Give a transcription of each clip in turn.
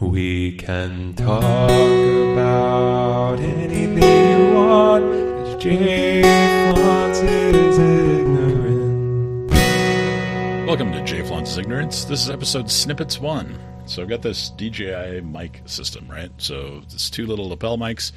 We can talk about anything you want. It's Jay Flotz's ignorance. Welcome to Jay Flounce's Ignorance. This is episode Snippets 1. So I've got this DJI mic system, right? So it's two little lapel mics.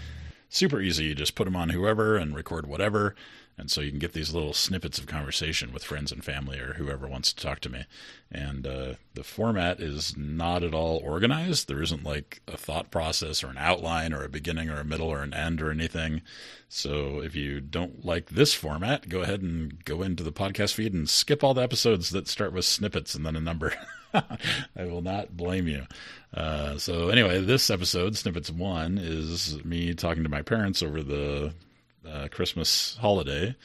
Super easy. You just put them on whoever and record whatever. And so you can get these little snippets of conversation with friends and family or whoever wants to talk to me. And uh, the format is not at all organized. There isn't like a thought process or an outline or a beginning or a middle or an end or anything. So if you don't like this format, go ahead and go into the podcast feed and skip all the episodes that start with snippets and then a number. I will not blame you. Uh, so anyway, this episode, Snippets One, is me talking to my parents over the uh, Christmas holiday,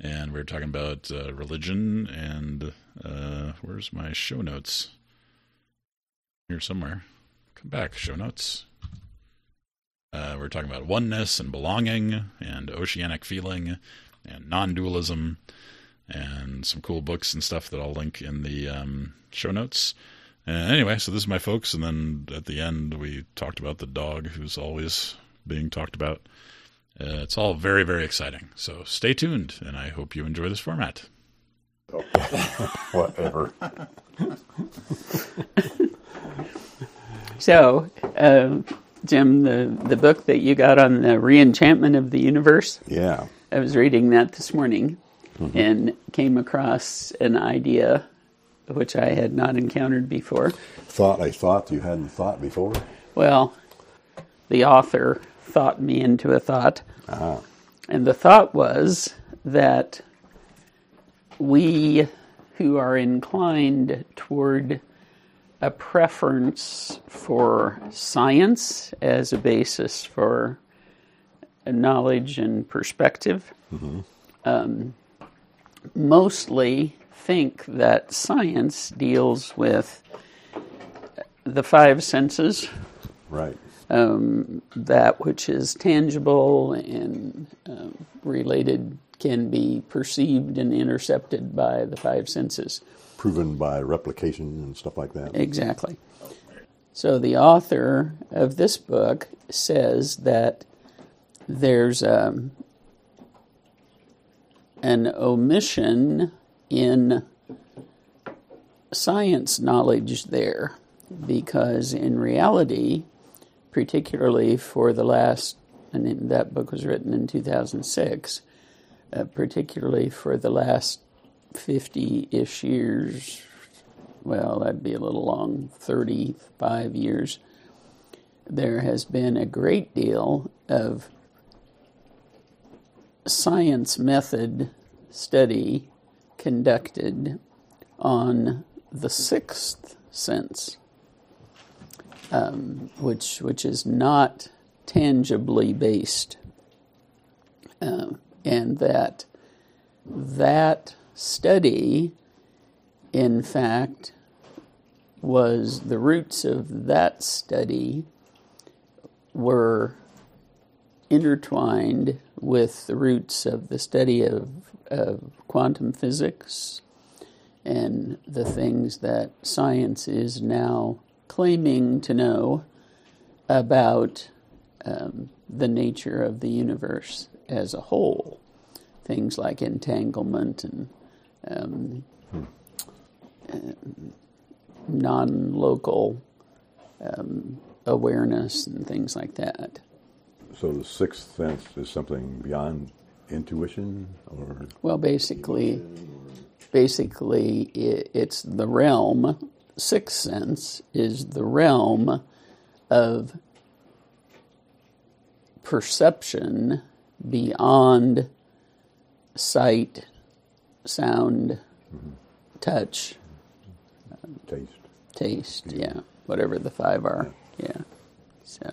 and we are talking about uh, religion. And uh, where's my show notes? Here somewhere. Come back, show notes. Uh, we're talking about oneness and belonging, and oceanic feeling, and non-dualism, and some cool books and stuff that I'll link in the um, show notes. And anyway, so this is my folks, and then at the end we talked about the dog who's always being talked about. Uh, it's all very, very exciting. So stay tuned, and I hope you enjoy this format. Whatever. So, uh, Jim, the, the book that you got on the reenchantment of the universe, Yeah. I was reading that this morning and came across an idea which I had not encountered before. Thought I thought you hadn't thought before. Well, the author thought me into a thought. Ah. And the thought was that we who are inclined toward a preference for science as a basis for knowledge and perspective um, mostly think that science deals with the five senses Right. Um, that which is tangible and um, related can be perceived and intercepted by the five senses. Proven by replication and stuff like that. Exactly. So the author of this book says that there's um, an omission in science knowledge there because in reality, particularly for the last, and that book was written in 2006, uh, particularly for the last 50 ish years, well, that'd be a little long, 35 years, there has been a great deal of science method study conducted on the sixth sense, um, which which is not tangibly based, Um and that that study, in fact, was the roots of that study were intertwined with the roots of the study of, of quantum physics and the things that science is now claiming to know about um, the nature of the universe as a whole. Things like entanglement and um, non local um, awareness and things like that. So the sixth sense is something beyond intuition or Well, basically, basically, i it's the realm. Sixth sense is the realm of perception beyond sight, sound, touch, taste. taste. Yeah, whatever the five are. Yeah. So.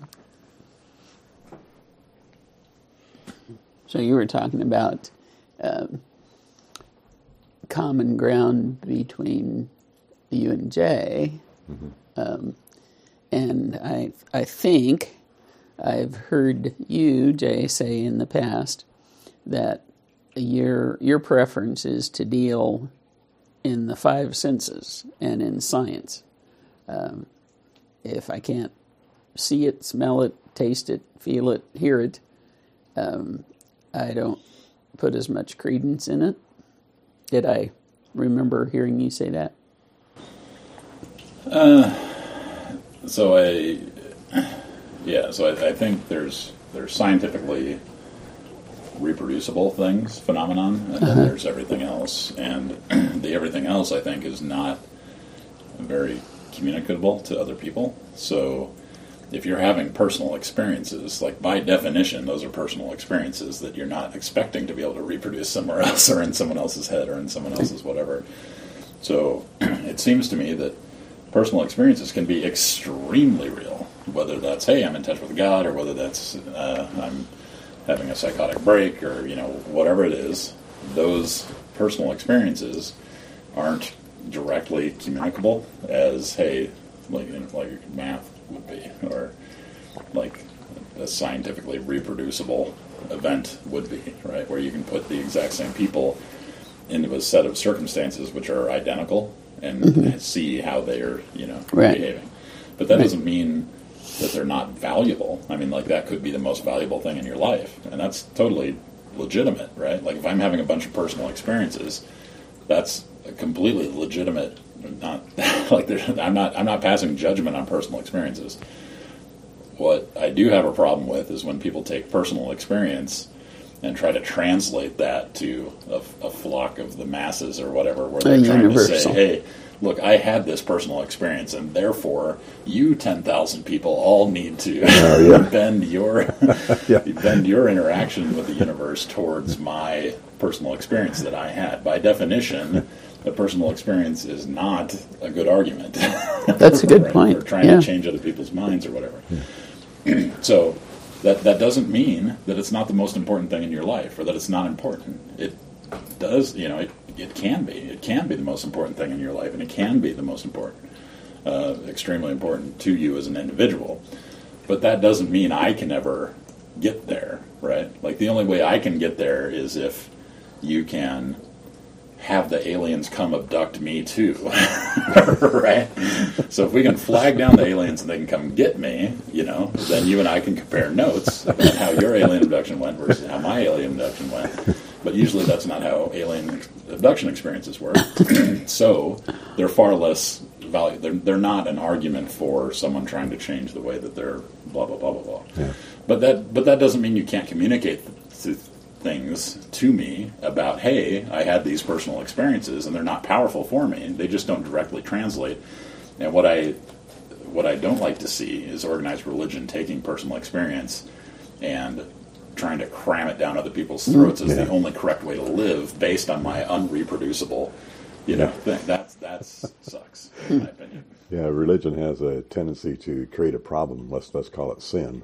So you were talking about um, common ground between you and Jay, um, and I I think I've heard you Jay say in the past that your your preference is to deal in the five senses and in science. Um, if I can't see it, smell it, taste it, feel it, hear it. Um, I don't put as much credence in it. Did I remember hearing you say that? Uh, so I, yeah. So I, I think there's there's scientifically reproducible things phenomenon, and then uh-huh. there's everything else. And the everything else, I think, is not very communicable to other people. So if you're having personal experiences, like by definition, those are personal experiences that you're not expecting to be able to reproduce somewhere else or in someone else's head or in someone else's whatever. So it seems to me that personal experiences can be extremely real, whether that's hey, I'm in touch with God, or whether that's uh, I'm having a psychotic break, or you know whatever it is. Those personal experiences aren't directly communicable as hey, like like math would be, or like a scientifically reproducible event would be, right? Where you can put the exact same people into a set of circumstances which are identical and mm-hmm. see how they are, you know, Right. behaving. But that doesn't mean that they're not valuable. I mean, like that could be the most valuable thing in your life, and that's totally legitimate, right? Like if I'm having a bunch of personal experiences, that's a completely legitimate. Not like I'm not I'm not passing judgment on personal experiences. What I do have a problem with is when people take personal experience and try to translate that to a, a flock of the masses or whatever, where they're trying to say, "Hey, look, I had this personal experience, and therefore, you ten thousand people all need to oh, yeah. bend your Yeah. bend your interaction with the universe towards my personal experience that I had. By definition." The personal experience is not a good argument. That's a good Right? point. Or trying Yeah. to change other people's minds or whatever. so that that doesn't mean that it's not the most important thing in your life or that it's not important. It does, you know, it, it can be. It can be the most important thing in your life, and it can be the most important, uh, extremely important to you as an individual. But that doesn't mean I can ever get there, right? Like the only way I can get there is if you can have the aliens come abduct me too, right? So if we can flag down the aliens and they can come get me, you know, then you and I can compare notes about how your alien abduction went versus how my alien abduction went. But usually that's not how alien abduction experiences work. so they're far less value. They're, they're not an argument for someone trying to change the way that they're blah blah blah blah blah. Yeah. But that but that doesn't mean you can't communicate th- things to me about hey, I had these personal experiences and they're not powerful for me. They just don't directly translate. And what I what I don't like to see is organized religion taking personal experience and trying to cram it down other people's mm, throats as Yeah. the only correct way to live based on my unreproducible, you know, thing. That's that's sucks, in my opinion. Yeah, religion has a tendency to create a problem. Let's let's call it sin,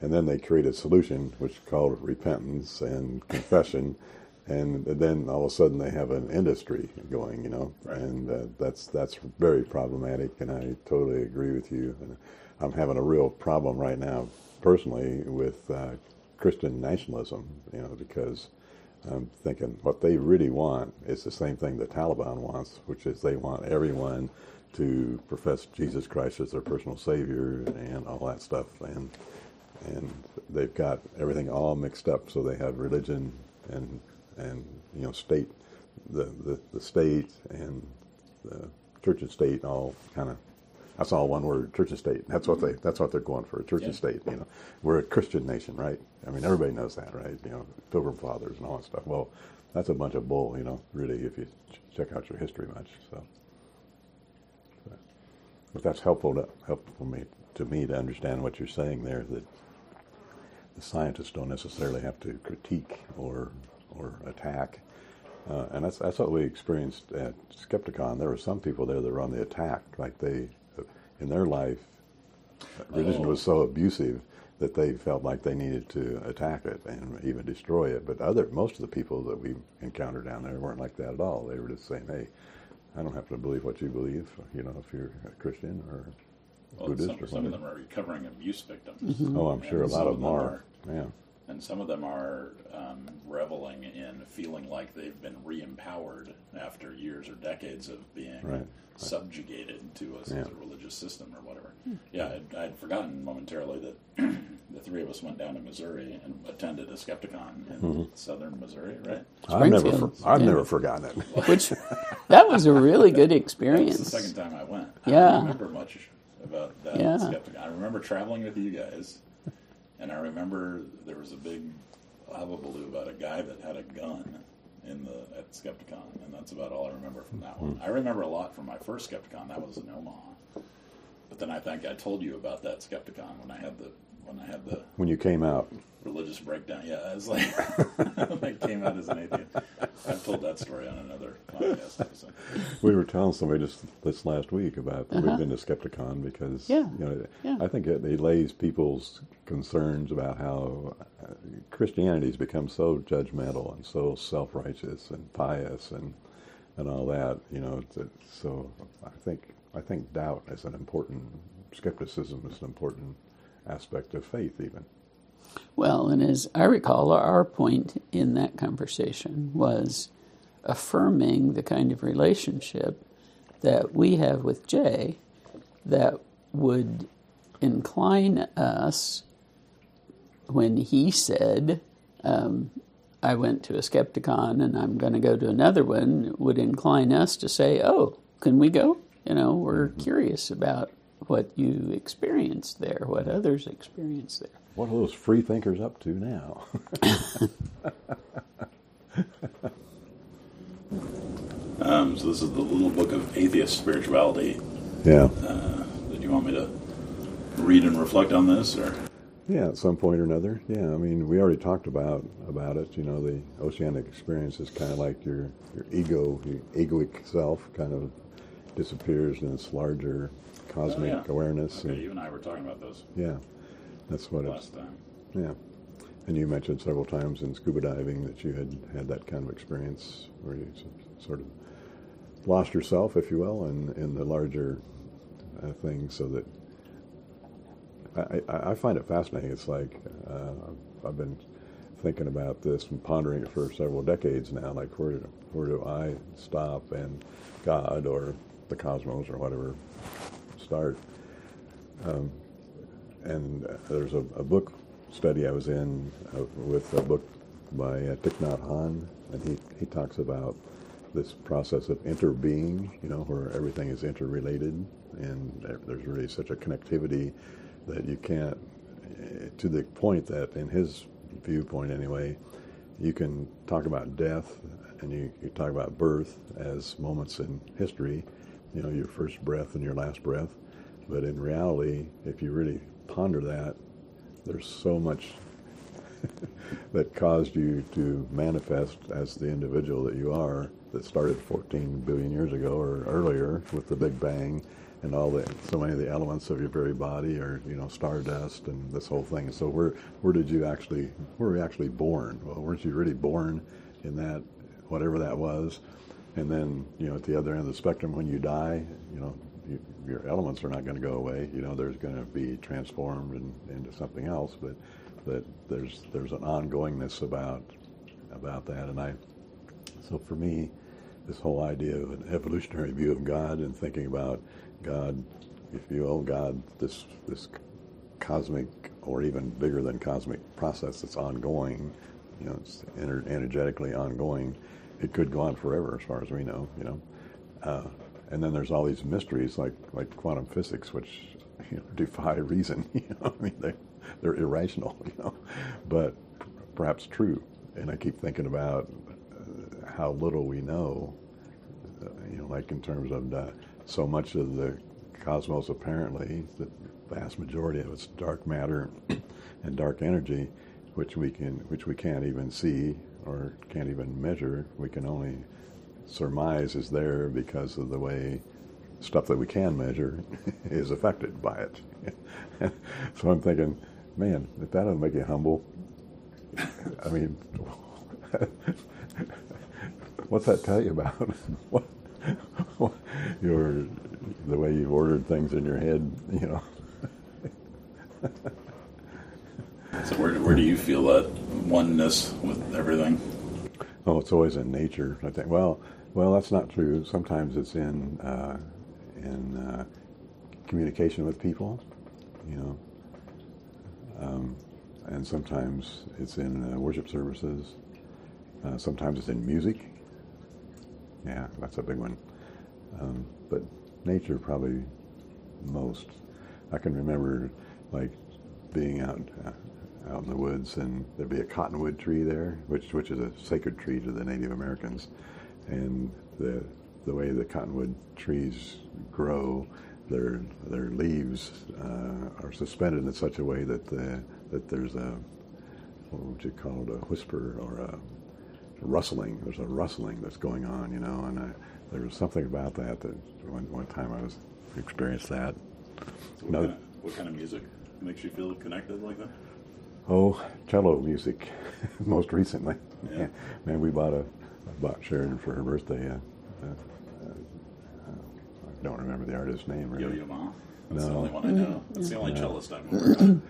and then they create a solution, which is called repentance and confession, and then all of a sudden they have an industry going, you know, Right. and uh, that's that's very problematic. And I totally agree with you. And I'm having a real problem right now, personally, with uh, Christian nationalism, you know, because. I'm thinking what they really want is the same thing the Taliban wants, which is they want everyone to profess Jesus Christ as their personal Savior and all that stuff, and and they've got everything all mixed up. So they have religion and and you know state, the the, the state and the church and state all kind of. That's all one word, church and state. That's what they. That's what they're going for, church and state. You know, we're a Christian nation, right? I mean, everybody knows that, right? You know, Pilgrim Fathers and all that stuff. Well, that's a bunch of bull, you know. Really, if you ch- check out your history much, so. But, that's helpful to helpful for me to me to understand what you're saying there. That scientists don't necessarily have to critique or or attack. Uh, and that's that's what we experienced at Skepticon. There were some people there that were on the attack, like they, in their life, religion Oh. was so abusive that they felt like they needed to attack it and even destroy it. But other most of the people that we encountered down there weren't like that at all. They were just saying, "Hey, I don't have to believe what you believe. You know, if you're a Christian or Well, Buddhist some, or some of them are recovering abuse victims. Oh, I'm sure a lot of them are. Yeah. and some of them are um, reveling in feeling like they've been re-empowered after years or decades of being Right. subjugated to us Yeah. a religious system or whatever. Yeah, I'd, I'd forgotten momentarily that the three of us went down to Missouri and attended a Skepticon in Mm-hmm. southern Missouri, right? I've never, for, I've Yeah. never forgotten it. Which that was a really good That was the experience. second time I went. I Yeah. don't remember much about that Yeah. Skepticon. I remember traveling with you guys, and I remember there was a big hullabaloo about a guy that had a gun in the at Skepticon, and that's about all I remember from that one. Hmm. I remember a lot from my first Skepticon. That was in Omaha. But then I think I told you about that Skepticon when I had the when I had the When you came out, religious breakdown. Yeah, I was like I came out as an atheist. I've told that story on another podcast. episode. we were telling somebody just this last week about we've been to Skepticon because Uh-huh. Yeah. you know Yeah. I think it allays people's concerns about how uh, Christianity's become so judgmental and so self-righteous and pious and and all that. You know, it's, it's, so I think I think doubt is an important skepticism is an important aspect of faith even. Well, and as I recall, our point in that conversation was affirming the kind of relationship that we have with Jay that would incline us when he said, um, I went to a Skepticon and I'm going to go to another one, would incline us to say, Oh, can we go? You know, we're curious about what you experienced there, what others experienced there. What are those free thinkers up to now? Um, so this is the little book of atheist spirituality. yeah. Did you want me to read and reflect on this, or Yeah, at some point or another. Yeah, I mean, we already talked about about it. You know, the oceanic experience is kind of like your your ego, your egoic self, kind of disappears in this larger cosmic Oh, yeah. awareness. okay, and- you and I were talking about those. yeah, that's what it's. last time. Yeah, and you mentioned several times in scuba diving that you had had that kind of experience where you sort of lost yourself, if you will, in in the larger uh, thing, so that I, I, I find it fascinating. It's like uh, I've been thinking about this and pondering it for several decades now. Like where where do I stop and God or the cosmos or whatever start? Um, and there's a, a book study I was in uh, with a book by uh, Thich Nhat Hanh, and he, he talks about this process of interbeing, you know, where everything is interrelated, and there's really such a connectivity that you can't, to the point that, in his viewpoint anyway, you can talk about death and you, you talk about birth as moments in history, you know, your first breath and your last breath. But in reality, if you really ponder that, there's so much that caused you to manifest as the individual that you are that started 14 billion years ago or earlier with the Big Bang and all the so many of the elements of your very body are you know stardust and this whole thing. So where where did you actually where were you actually born? Well, weren't you really born in that whatever that was? And then you know at the other end of the spectrum, when you die, you know you, your elements are not going to go away. You know there's going to be transformed in, into something else, but but there's there's an ongoingness about about that, and I so for me, this whole idea of an evolutionary view of God and thinking about God, if you will, God, this this cosmic or even bigger than cosmic process that's ongoing, you know, it's energetically ongoing. It could go on forever, as far as we know, you know. Uh, and then there's all these mysteries like like quantum physics, which you know, defy reason. You know, I mean they they're irrational, you know, but perhaps true. And I keep thinking about uh, how little we know, uh, you know, like in terms of the, so much of the cosmos apparently, the vast majority of it's dark matter and dark energy, which we can, which we can't even see or can't even measure. We can only surmise is there because of the way stuff that we can measure is affected by it. so I'm thinking, man, if that doesn't make you humble, I mean, what's that tell you about your the way you've ordered things in your head? You know, So where, where do you feel that oneness with everything. Oh, it's always in nature. I think. Well, well, that's not true. Sometimes it's in uh, in uh, communication with people, you know, um, and sometimes it's in uh, worship services. Uh, sometimes it's in music. Yeah, that's a big one. Um, but nature probably most. I can remember like being out uh, out in the woods, and there'd be a cottonwood tree there, which which is a sacred tree to the Native Americans, and the the way the cottonwood trees grow, their their leaves uh, are suspended in such a way that the that there's a what would you call it a whisper or a, rustling. There's a rustling that's going on, you know, and I, there was something about that that one one time I was experienced that. So what, No. kind of, what kind of music makes you feel connected like that? Oh, cello music, most recently. Yeah. Man, we bought a bought Sharon for her birthday. Uh, uh, uh, I don't remember the artist's name. Yo Really. Yo Ma. That's the only one I know. That's the only No. cellist I've worked on.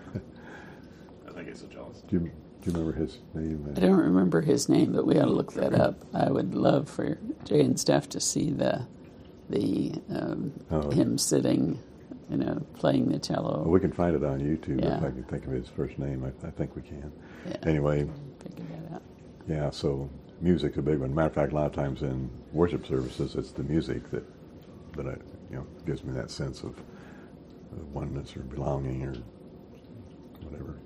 I think it's a cellist. Do you, do you remember his name? I don't remember his name, but we ought to look that up. I would love for Jay and Steph to see the the um, Oh. him sitting, you know, playing the cello. Well, we can find it on YouTube Yeah. if I can think of his first name. I, I think we can. Yeah. Anyway, Figure that out. yeah. So music's a big one. Matter of fact, a lot of times in worship services, it's the music that that I, you know gives me that sense of, of oneness or belonging or whatever.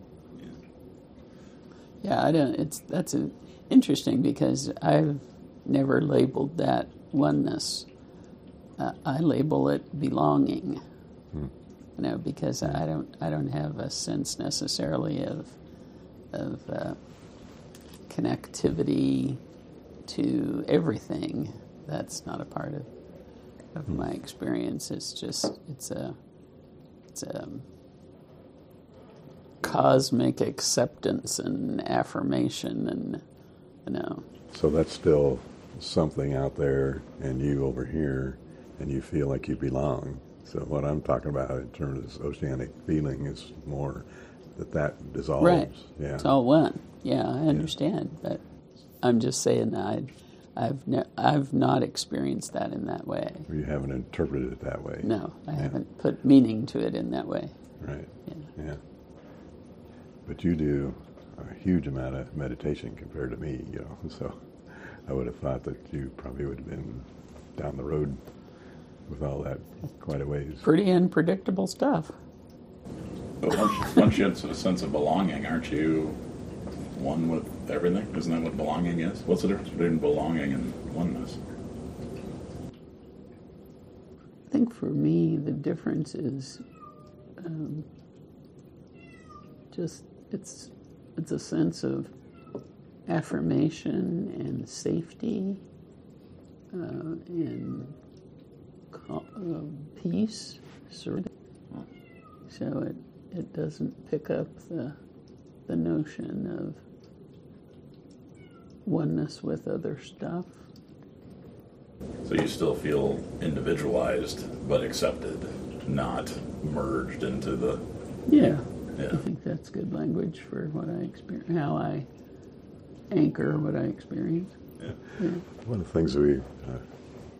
Yeah, I don't. It's that's a, interesting because I've never labeled that oneness. Uh, I label it belonging. You know, because I don't. I don't have a sense necessarily of of uh, connectivity to everything. That's not a part of of my experience. It's just it's a it's a cosmic acceptance and affirmation and you know So that's still something out there, and you over here, and you feel like you belong. So what I'm talking about in terms of this oceanic feeling is more that that dissolves. right Yeah. it's all one yeah i understand but i'm just saying that I, i've ne- i've not experienced that in that way you haven't interpreted it that way. no i haven't put meaning to it in that way Right. yeah Yeah. But you do a huge amount of meditation compared to me, you know. So I would have thought that you probably would have been down the road with all that quite a ways. pretty unpredictable stuff But once, once you have a sense of belonging, aren't you one with everything? Isn't that what belonging is? What's the difference between belonging and oneness? I think for me, the difference is um, just it's it's a sense of affirmation and safety uh, and co- peace, sort of. So it it doesn't pick up the the notion of oneness with other stuff. So you still feel individualized but accepted, not merged into the. Yeah. Yeah. I think that's good language for what I experience, how I anchor what I experience. One of the things we uh,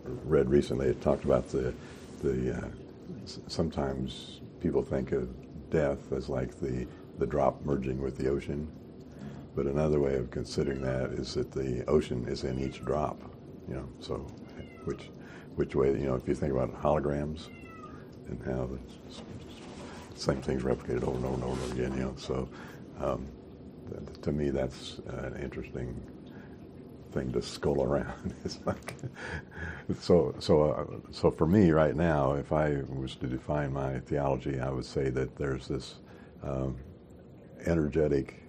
read recently, it talked about the the uh, sometimes people think of death as like the the drop merging with the ocean, but another way of considering that is that the ocean is in each drop. You know, so which which way you know if you think about holograms and how the same thing's replicated over and over and over again. You know, so um, to me that's an interesting thing to skull around. it's like so so uh, so for me right now, if I was to define my theology, I would say that there's this um, energetic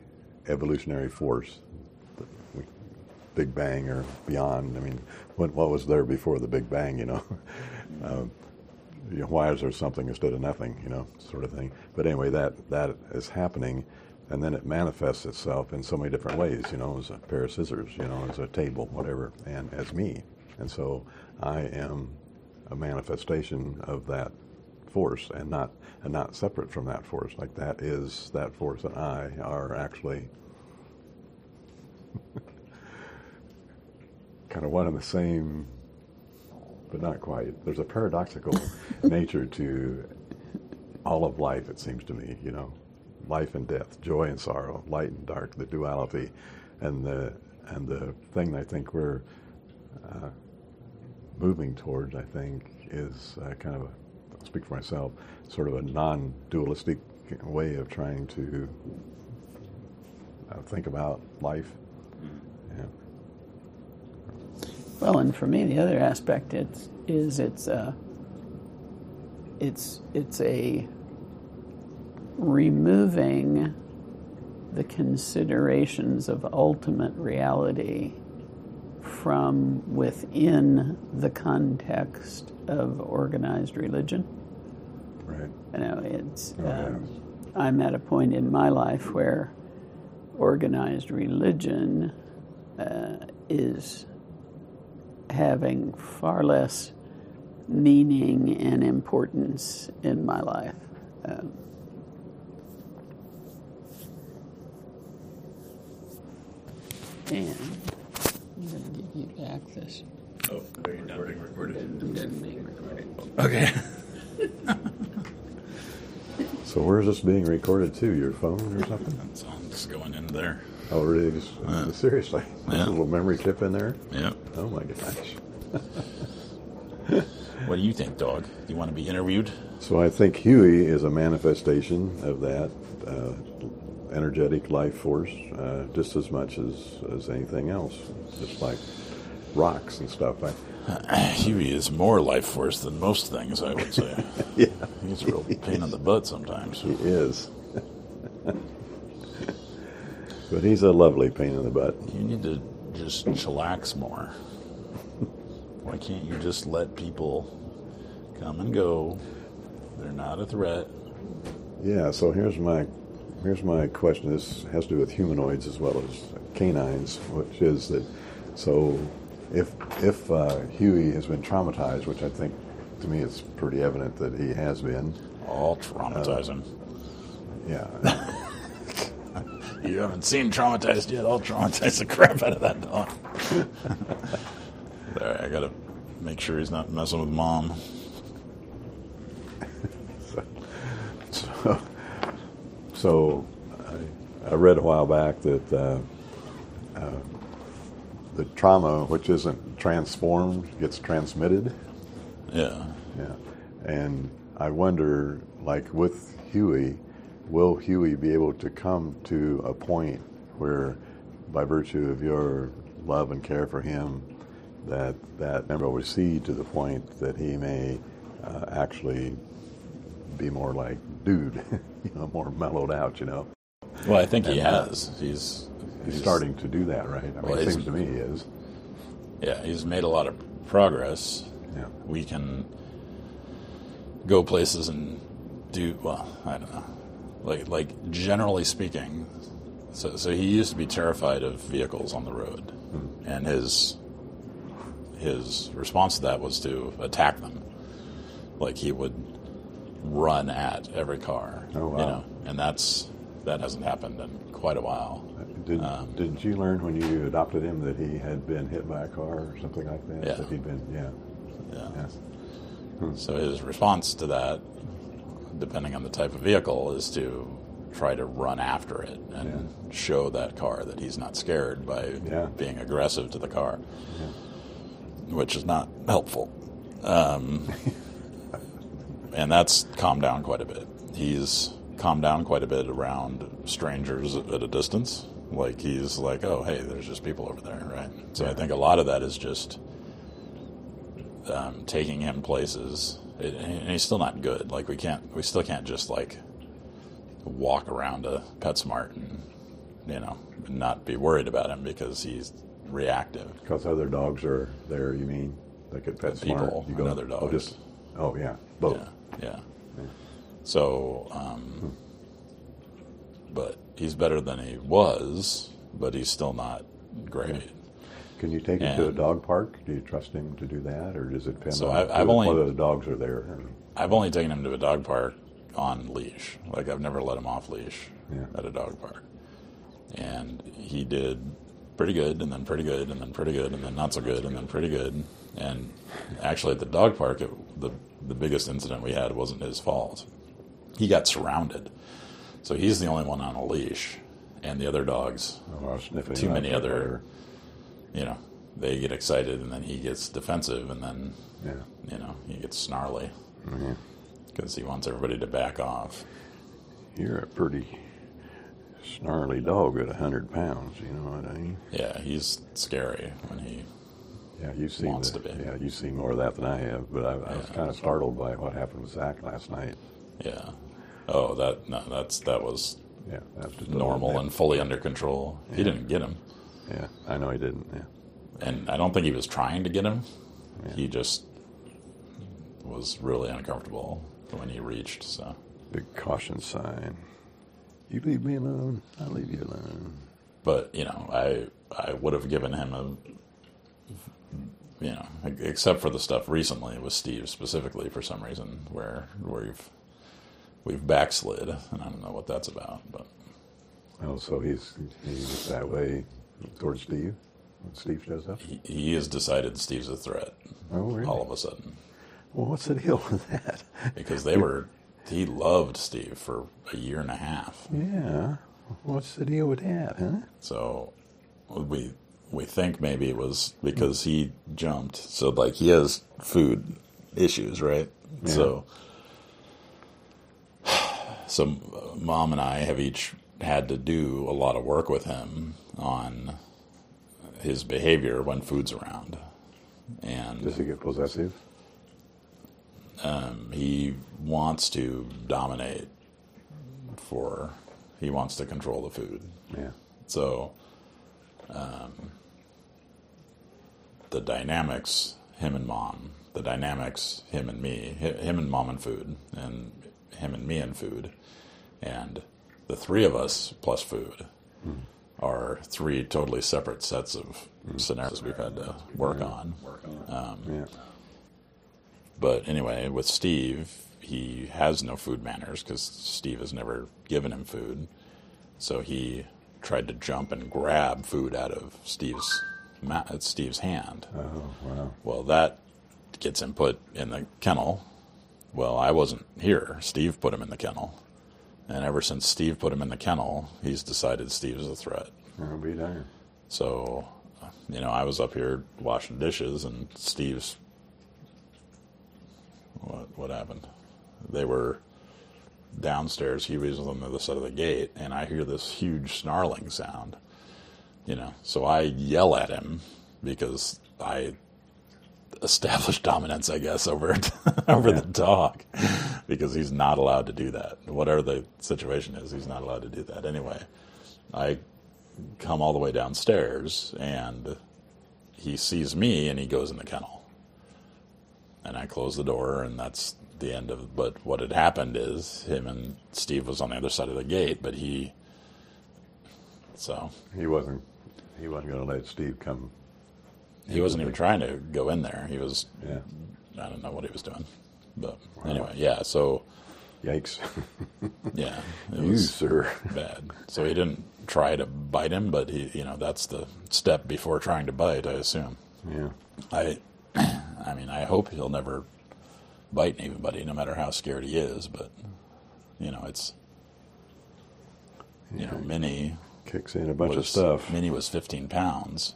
evolutionary force, we- Big Bang or beyond. I mean, what what was there before the Big Bang? You know. um, you know, why is there something instead of nothing, you know, sort of thing. But anyway, that that is happening, and then it manifests itself in so many different ways, you know, as a pair of scissors, you know, as a table, whatever, and as me. And so I am a manifestation of that force, and not and not separate from that force. Like that is that force, and I are actually kind of one and the same, but not quite. There's a paradoxical nature to all of life, it seems to me, you know. Life and death, joy and sorrow, light and dark, the duality, and the and the thing I think we're uh, moving towards, I think, is uh, kind of a, I'll speak for myself, sort of a non-dualistic way of trying to uh, think about life. Yeah. Well, and for me, the other aspect it's, is it's uh, it's it's a removing the considerations of ultimate reality from within the context of organized religion. Right. You know, it's. Oh, um. I'm at a point in my life where organized religion uh, is having far less meaning and importance in my life. Um, and I'm going to give you back this. Oh, are you done being recorded? I'm done being recorded. Okay. So where's this being recorded to? Your phone or something? So I'm just going in there. Oh, really? Just, seriously? Yeah. A little memory chip in there? Yeah. Oh my gosh. What do you think, dog? Do you want to be interviewed? So I think Huey is a manifestation of that uh, energetic life force, uh, just as much as, as anything else. Just like rocks and stuff. I, Huey is more life force than most things, I would say. yeah, He's a real pain in the butt sometimes. he is. but he's a lovely pain in the butt. You need to just chillax more. Why can't you just let people come and go? They're not a threat. Yeah, so here's my here's my question. This has to do with humanoids as well as canines, which is that so if if uh, Huey has been traumatized, which I think to me it's pretty evident that he has been. All traumatizing. Yeah, you haven't seen traumatized yet. I'll traumatize the crap out of that dog. there, I gotta make sure he's not messing with mom. so so I, I read a while back that uh, uh, the trauma, which isn't transformed, gets transmitted. Yeah. Yeah, and I wonder, like with Huey, will Huey be able to come to a point where, by virtue of your love and care for him, that that number will recede to the point that he may uh, actually be more like dude, you know, more mellowed out, you know. Well, I think he And, uh, has. He's, He's starting to do that, right? I mean, it seems to me he is. Yeah, he's made a lot of progress. Yeah. We can go places and do well. I don't know. Like like generally speaking, so so he used to be terrified of vehicles on the road, and his his response to that was to attack them. Like he would run at every car. Oh, wow. You know, and that's that hasn't happened in quite a while. Did, Um, did you learn when you adopted him that he had been hit by a car or something like that? Yeah. That he'd been, yeah. Yeah. Yes. So his response to that, depending on the type of vehicle, is to try to run after it and show that car that he's not scared by Yeah. being aggressive to the car, which is not helpful. Um, and that's calmed down quite a bit. He's calmed down quite a bit around strangers at a distance. Like he's like, oh hey, there's just people over there, right? So I think a lot of that is just um, taking him places, it, and he's still not good. Like we can't, we still can't just like walk around a PetSmart and you know not be worried about him because he's reactive. Because other dogs are there, you mean? Like at PetSmart? People you and other Oh, dogs. just, oh, yeah, both. Yeah, yeah. So, um, but he's better than he was, but he's still not great. Can you take him to a dog park? Do you trust him to do that, or does it depend So on I've whether- only- whether the dogs are there? I've only taken him to a dog park on leash. Like I've never let him off leash Yeah. at a dog park. And he did pretty good, and then pretty good, and then pretty good, and then not so good, and then pretty good. And actually, at the dog park, it, the the biggest incident we had wasn't his fault. He got surrounded, so he's the only one on a leash, and the other dogs, sniffing too many other, whatever. you know, they get excited, and then he gets defensive, and then Yeah. you know he gets snarly Mm-hmm. because he wants everybody to back off. You're a pretty snarly dog at hundred pounds. You know what I mean? Yeah, he's scary when he Yeah, you've seen Wants the- to be. Yeah, you've seen more of that than I have. But I, I was Yeah. kind of startled by what happened with Zach last night. Yeah. Oh, that no, that's that was Yeah, that's just normal and fully under control. He didn't get him, Yeah, I know he didn't. Yeah, and I don't think he was trying to get him. Yeah. He just was really uncomfortable when he reached. So big caution sign. You leave me alone. I leave you alone. but you know, I I would have given him a you know, except for the stuff recently with Steve specifically for some reason where where we've we've backslid, and I don't know what that's about, but Oh, so he's he's that way towards Steve when Steve shows up. he, he has decided Steve's a threat Oh, really? all of a sudden. Well, what's the deal with that? because they were he loved Steve for a year and a half. Yeah. What's the deal with that, huh? So we we think maybe it was because he jumped. So like he has food issues, right? So so mom and I have each had to do a lot of work with him on his behavior when food's around. And Does he get possessive? um, he wants to dominate for he wants to control the food Yeah. so um, the dynamics him and mom the dynamics him and me him and mom and food and him and me and food and the three of us plus food are three totally separate sets of scenarios we've had to work on. Um, Yeah. but anyway, with Steve, he has no food manners because Steve has never given him food. So he tried to jump and grab food out of Steve's Steve's hand. Oh, wow. Well, that gets him put in the kennel. Well, I wasn't here. Steve put him in the kennel. And ever since Steve put him in the kennel, he's decided Steve's a threat. I'll be darned. So, you know, I was up here washing dishes, and Steve's. What what happened? They were downstairs. He was on the other side of the gate, and I hear this huge snarling sound. You know, so I yell at him because I established dominance, I guess, over over the dog because he's not allowed to do that. Whatever the situation is, he's not allowed to do that. Anyway, I come all the way downstairs and he sees me and he goes in the kennel. And I close the door and that's the end of. But what had happened is him and Steve was on the other side of the gate, but he so He wasn't. He wasn't going to let Steve come. he wasn't even trying to go in there. He was Yeah. I don't know what he was doing. But anyway, yeah, so Yikes. yeah, it you, was sir. bad. So he didn't try to bite him, but he you know, that's the step before trying to bite, I assume. Yeah. I, I mean, I hope he'll never bite anybody, no matter how scared he is. But you know, it's you know, Minnie Kicks in a bunch of stuff. Minnie was 15 pounds,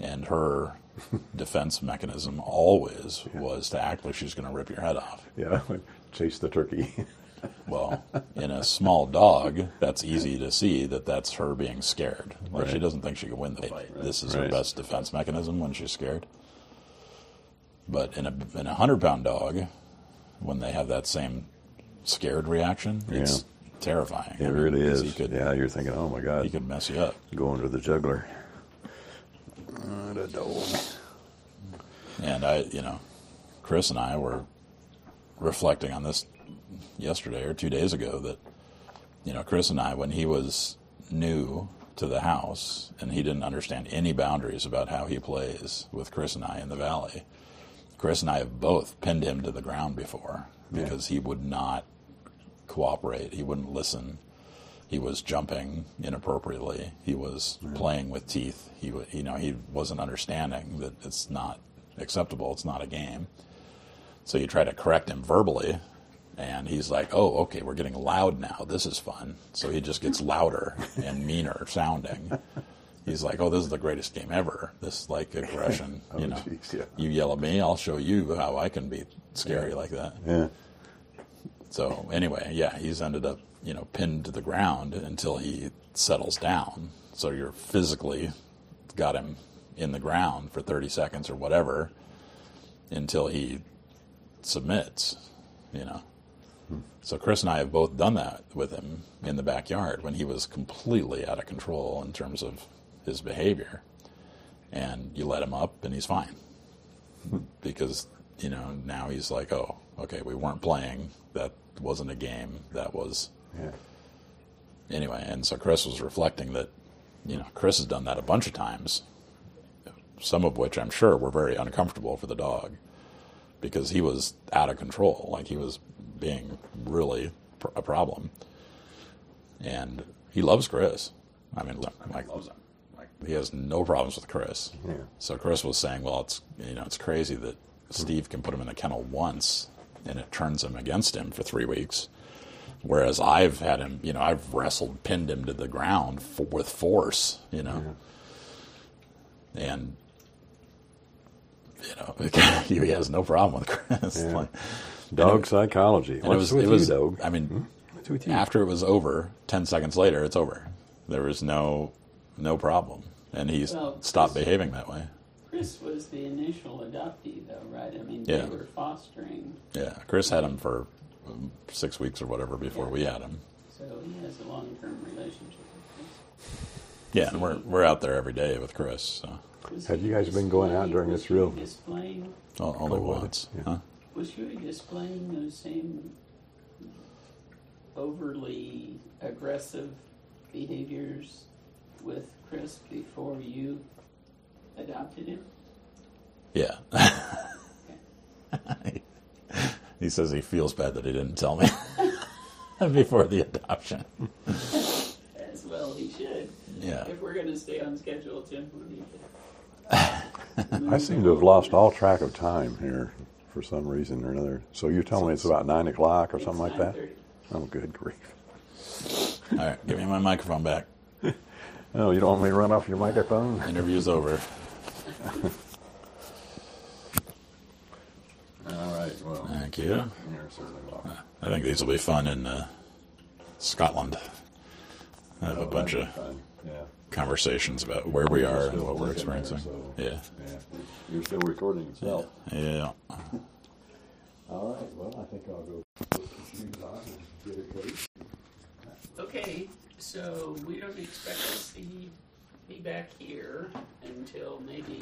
and her defense mechanism always was to act like she's going to rip your head off. Yeah. Chase the turkey. Well, in a small dog, that's easy to see that that's her being scared. Like she doesn't think she can win the fight. This is her best defense mechanism when she's scared. But in a in a hundred pound dog, when they have that same scared reaction, it's terrifying. It I mean, really is. Could yeah, you're thinking, oh my God, he could mess you up. go under the juggler. Uh, the dog. And I, you know, Chris and I were reflecting on this yesterday or two days ago that, you know, Chris and I, when he was new to the house and he didn't understand any boundaries about how he plays with Chris and I in the valley, Chris and I have both pinned him to the ground before because he would not cooperate. He wouldn't listen. he was jumping inappropriately. He was playing with teeth. He, you know, he wasn't understanding that it's not acceptable. It's not a game. So you try to correct him verbally, and he's like, "Oh, okay, we're getting loud now. This is fun." So he just gets louder and meaner sounding. He's like, "Oh, this is the greatest game ever. This like aggression. Oh, you know, jeez, yeah. you yell at me, I'll show you how I can be scary like that." Yeah. So anyway, yeah, he's ended up, you know, pinned to the ground until he settles down. So you're physically got him in the ground for 30 seconds or whatever until he submits, you know. Hmm. So Chris and I have both done that with him in the backyard when he was completely out of control in terms of his behavior. And you let him up and he's fine. Because, you know, now he's like, oh, okay, we weren't playing. That wasn't a game. That was Yeah. anyway, and so Chris was reflecting that, you know, Chris has done that a bunch of times, some of which I'm sure were very uncomfortable for the dog because he was out of control. Like he was being really pr- a problem. And he loves Chris. I mean, like, loves him. He has no problems with Chris. Yeah. So Chris was saying, well, it's you know, it's crazy that Steve can put him in the kennel once and it turns him against him for three weeks. Whereas I've had him, you know, I've wrestled, pinned him to the ground for, with force, you know, and you know, he has no problem with Chris. Yeah. Like- Dog psychology. and it was, with it was, you, dog? I mean, hmm? What's you? after it was over, ten seconds later, it's over. There was no, no problem, and he's Well, stopped Chris- behaving that way. Chris was the initial adoptee, though, right? I mean, Yeah. they were fostering, Yeah, Chris had him for um, six weeks or whatever before we had him. so he has a long-term relationship with Chris. Yeah, and we're we're out there every day with Chris. So Have you guys been going out during this real- Displaying, o- only Cold weather, once. yeah. Huh? was Huey displaying those same overly aggressive behaviors with Chris before you adopted him? Yeah. he says he feels bad that he didn't tell me before the adoption. As well, he should. Yeah. If we're going to stay on schedule, Jim, we need to. I seem to have lost all track of time here for some reason or another. So you're telling me it's about nine o'clock or something like that? 9:30. Oh, good grief! All right, give me my microphone back. Oh, you don't want me to run off your microphone? Interview's over. All right. Well, Thank you. you're certainly welcome. I think these will be fun in uh, Scotland. I have a bunch of Yeah. conversations about where we are and what we're thinking there, experiencing. so- Yeah. Yeah. You're still recording yourself. Yeah. All right. Well, I think I'll go put the shoes on and get it ready. Okay, so we don't expect to see me back here until maybe